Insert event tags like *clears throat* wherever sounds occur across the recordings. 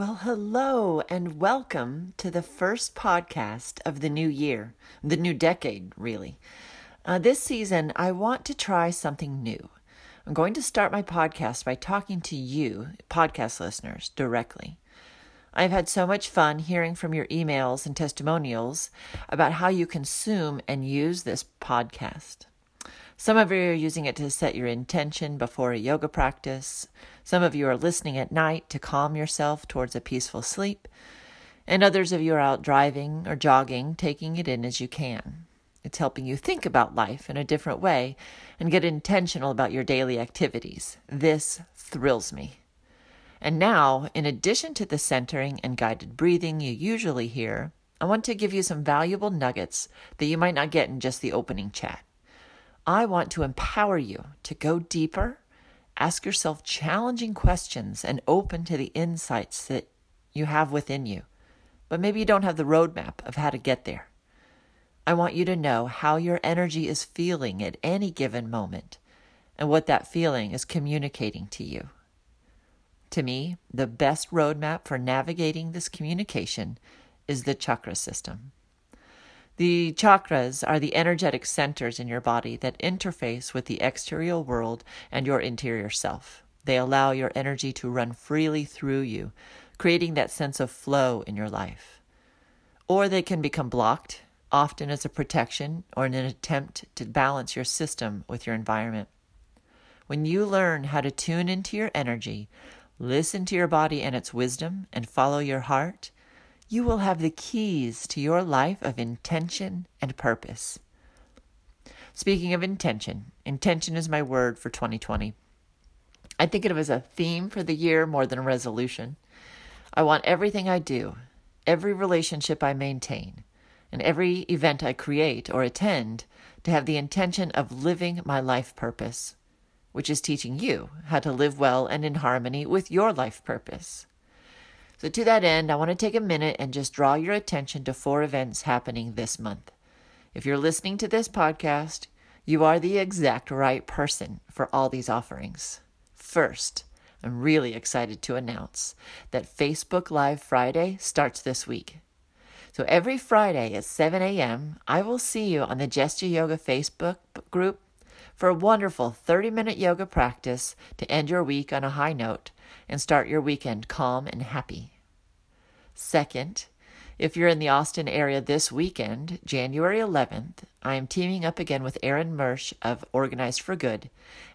Well, hello and welcome to the first podcast of the new year, the new decade, really. Uh, this season, I want to try something new. I'm going to start my podcast by talking to you, podcast listeners, directly. I've had so much fun hearing from your emails and testimonials about how you consume and use this podcast. Some of you are using it to set your intention before a yoga practice. Some of you are listening at night to calm yourself towards a peaceful sleep. And others of you are out driving or jogging, taking it in as you can. It's helping you think about life in a different way and get intentional about your daily activities. This thrills me. And now, in addition to the centering and guided breathing you usually hear, I want to give you some valuable nuggets that you might not get in just the opening chat. I want to empower you to go deeper, ask yourself challenging questions, and open to the insights that you have within you. But maybe you don't have the roadmap of how to get there. I want you to know how your energy is feeling at any given moment and what that feeling is communicating to you. To me, the best roadmap for navigating this communication is the chakra system. The chakras are the energetic centers in your body that interface with the exterior world and your interior self. They allow your energy to run freely through you, creating that sense of flow in your life. Or they can become blocked, often as a protection or in an attempt to balance your system with your environment. When you learn how to tune into your energy, listen to your body and its wisdom, and follow your heart, you will have the keys to your life of intention and purpose. Speaking of intention, intention is my word for 2020. I think of it as a theme for the year more than a resolution. I want everything I do, every relationship I maintain, and every event I create or attend to have the intention of living my life purpose, which is teaching you how to live well and in harmony with your life purpose. So, to that end, I want to take a minute and just draw your attention to four events happening this month. If you're listening to this podcast, you are the exact right person for all these offerings. First, I'm really excited to announce that Facebook Live Friday starts this week. So every Friday at 7 a.m., I will see you on the Jess G Yoga Facebook group for a wonderful 30 minute yoga practice to end your week on a high note and start your weekend calm and happy. Second, if you're in the Austin area this weekend, January 11th, I am teaming up again with Aaron Mersch of Organized for Good,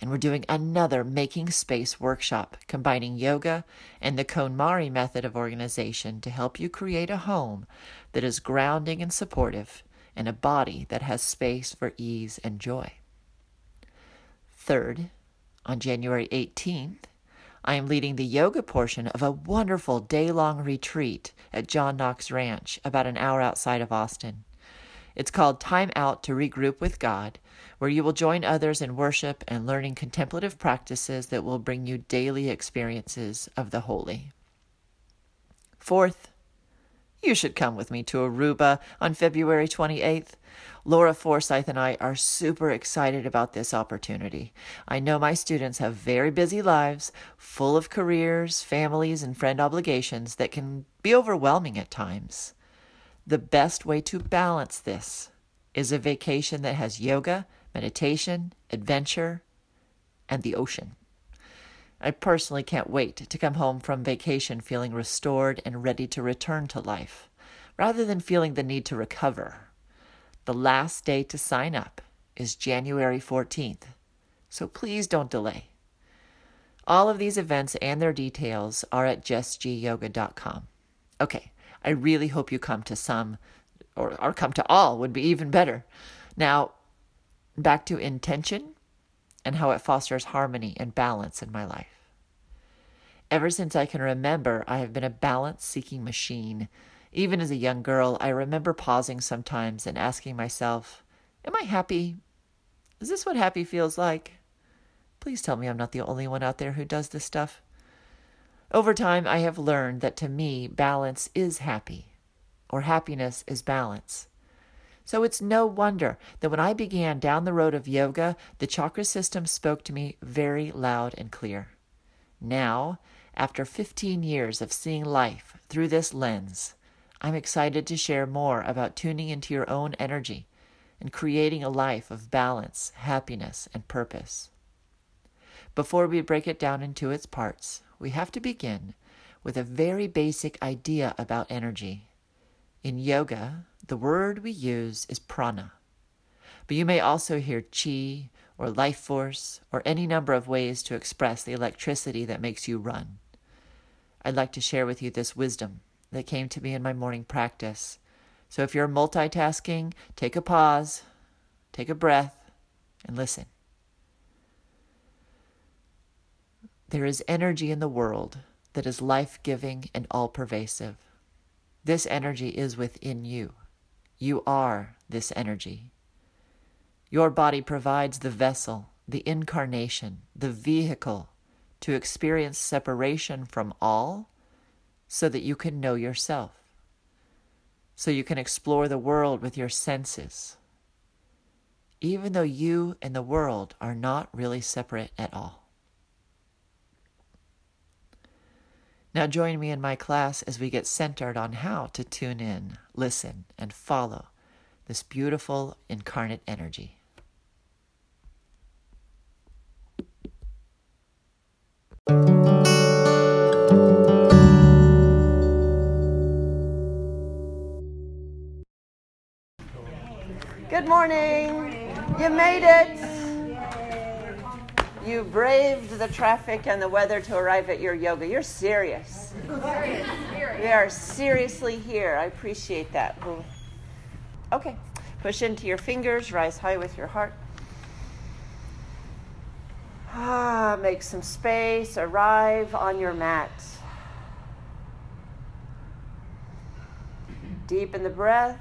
and we're doing another Making Space workshop combining yoga and the KonMari method of organization to help you create a home that is grounding and supportive and a body that has space for ease and joy. Third, on January 18th, I am leading the yoga portion of a wonderful day long retreat at John Knox Ranch, about an hour outside of Austin. It's called Time Out to Regroup with God, where you will join others in worship and learning contemplative practices that will bring you daily experiences of the holy. Fourth, you should come with me to Aruba on February 28th. Laura Forsyth and I are super excited about this opportunity. I know my students have very busy lives, full of careers, families, and friend obligations that can be overwhelming at times. The best way to balance this is a vacation that has yoga, meditation, adventure, and the ocean. I personally can't wait to come home from vacation feeling restored and ready to return to life, rather than feeling the need to recover. The last day to sign up is January 14th, so please don't delay. All of these events and their details are at jessgyoga.com. Okay, I really hope you come to some, or, or come to all would be even better. Now, back to intention and how it fosters harmony and balance in my life. Ever since I can remember, I have been a balance seeking machine. Even as a young girl, I remember pausing sometimes and asking myself, Am I happy? Is this what happy feels like? Please tell me I'm not the only one out there who does this stuff. Over time, I have learned that to me, balance is happy, or happiness is balance. So it's no wonder that when I began down the road of yoga, the chakra system spoke to me very loud and clear. Now, after 15 years of seeing life through this lens, I'm excited to share more about tuning into your own energy and creating a life of balance, happiness, and purpose. Before we break it down into its parts, we have to begin with a very basic idea about energy. In yoga, the word we use is prana, but you may also hear chi or life force or any number of ways to express the electricity that makes you run. I'd like to share with you this wisdom that came to me in my morning practice. So if you're multitasking, take a pause, take a breath, and listen. There is energy in the world that is life giving and all pervasive. This energy is within you. You are this energy. Your body provides the vessel, the incarnation, the vehicle to experience separation from all so that you can know yourself, so you can explore the world with your senses, even though you and the world are not really separate at all. Now, join me in my class as we get centered on how to tune in, listen, and follow this beautiful incarnate energy. Good morning. You made it. You braved the traffic and the weather to arrive at your yoga. You're serious. We are seriously here. I appreciate that. Okay. Push into your fingers, rise high with your heart. Ah, make some space, arrive on your mat. Deepen the breath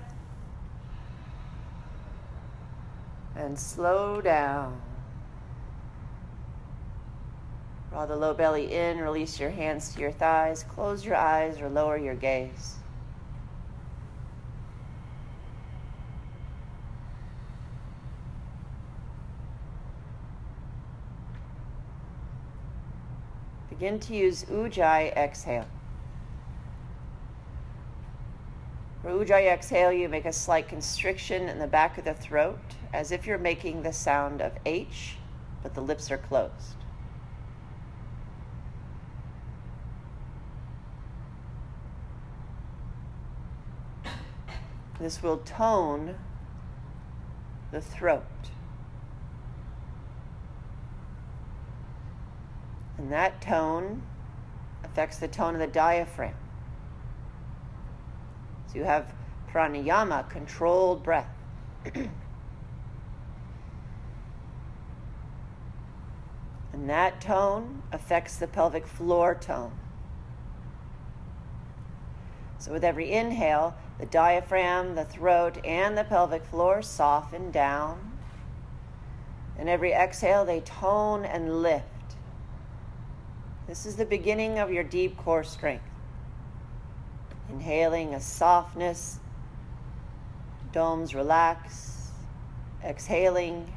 and slow down. Draw the low belly in, release your hands to your thighs, close your eyes or lower your gaze. Begin to use Ujjayi exhale. For Ujjayi exhale, you make a slight constriction in the back of the throat as if you're making the sound of H, but the lips are closed. This will tone the throat. And that tone affects the tone of the diaphragm. So you have pranayama, controlled breath. *clears throat* and that tone affects the pelvic floor tone. So with every inhale, the diaphragm, the throat, and the pelvic floor soften down. And every exhale, they tone and lift. This is the beginning of your deep core strength. Inhaling a softness, domes relax, exhaling,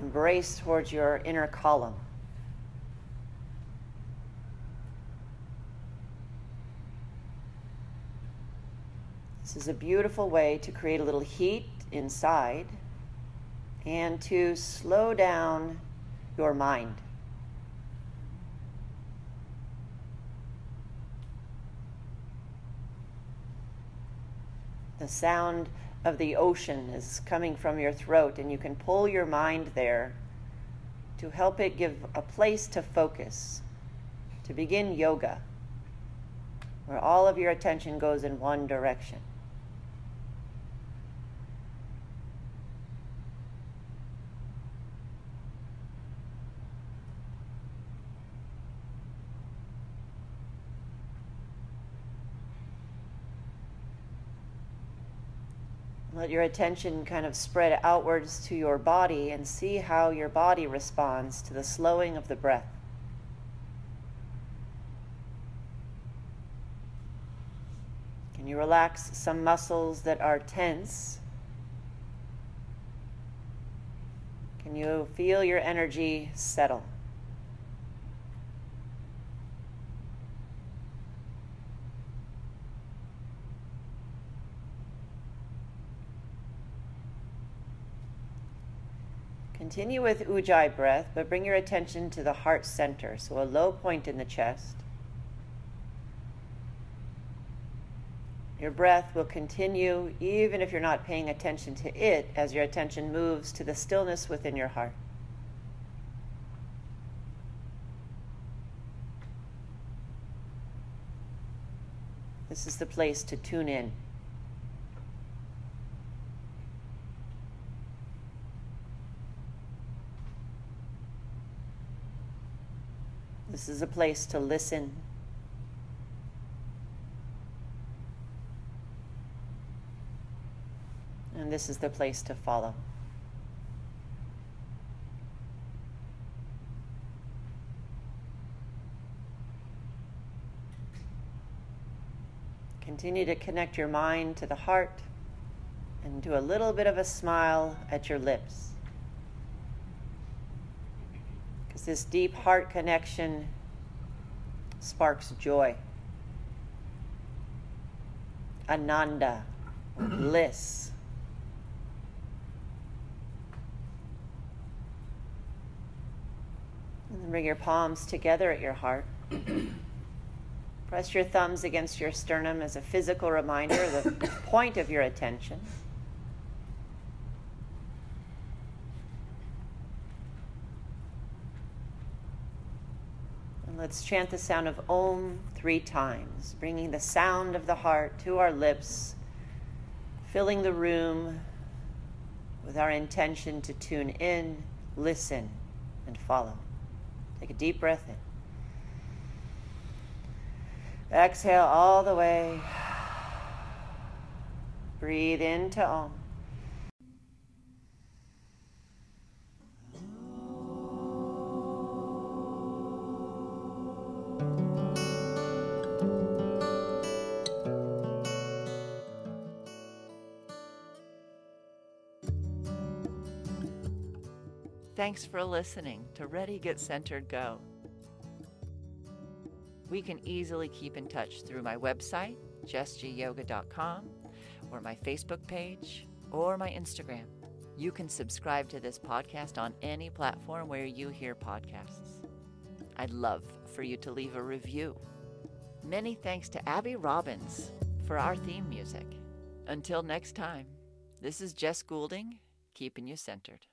embrace towards your inner column. This is a beautiful way to create a little heat inside and to slow down your mind. The sound of the ocean is coming from your throat, and you can pull your mind there to help it give a place to focus, to begin yoga, where all of your attention goes in one direction. Let your attention kind of spread outwards to your body and see how your body responds to the slowing of the breath. Can you relax some muscles that are tense? Can you feel your energy settle? Continue with Ujjayi breath, but bring your attention to the heart center, so a low point in the chest. Your breath will continue even if you're not paying attention to it as your attention moves to the stillness within your heart. This is the place to tune in. This is a place to listen. And this is the place to follow. Continue to connect your mind to the heart and do a little bit of a smile at your lips. This deep heart connection sparks joy, ananda, bliss. And then bring your palms together at your heart. Press your thumbs against your sternum as a physical reminder of the point of your attention. Let's chant the sound of Om three times, bringing the sound of the heart to our lips, filling the room with our intention to tune in, listen, and follow. Take a deep breath in. Exhale all the way. *sighs* Breathe into Om. Thanks for listening to Ready, Get Centered, Go. We can easily keep in touch through my website, jessgyoga.com, or my Facebook page, or my Instagram. You can subscribe to this podcast on any platform where you hear podcasts. I'd love for you to leave a review. Many thanks to Abby Robbins for our theme music. Until next time, this is Jess Goulding, keeping you centered.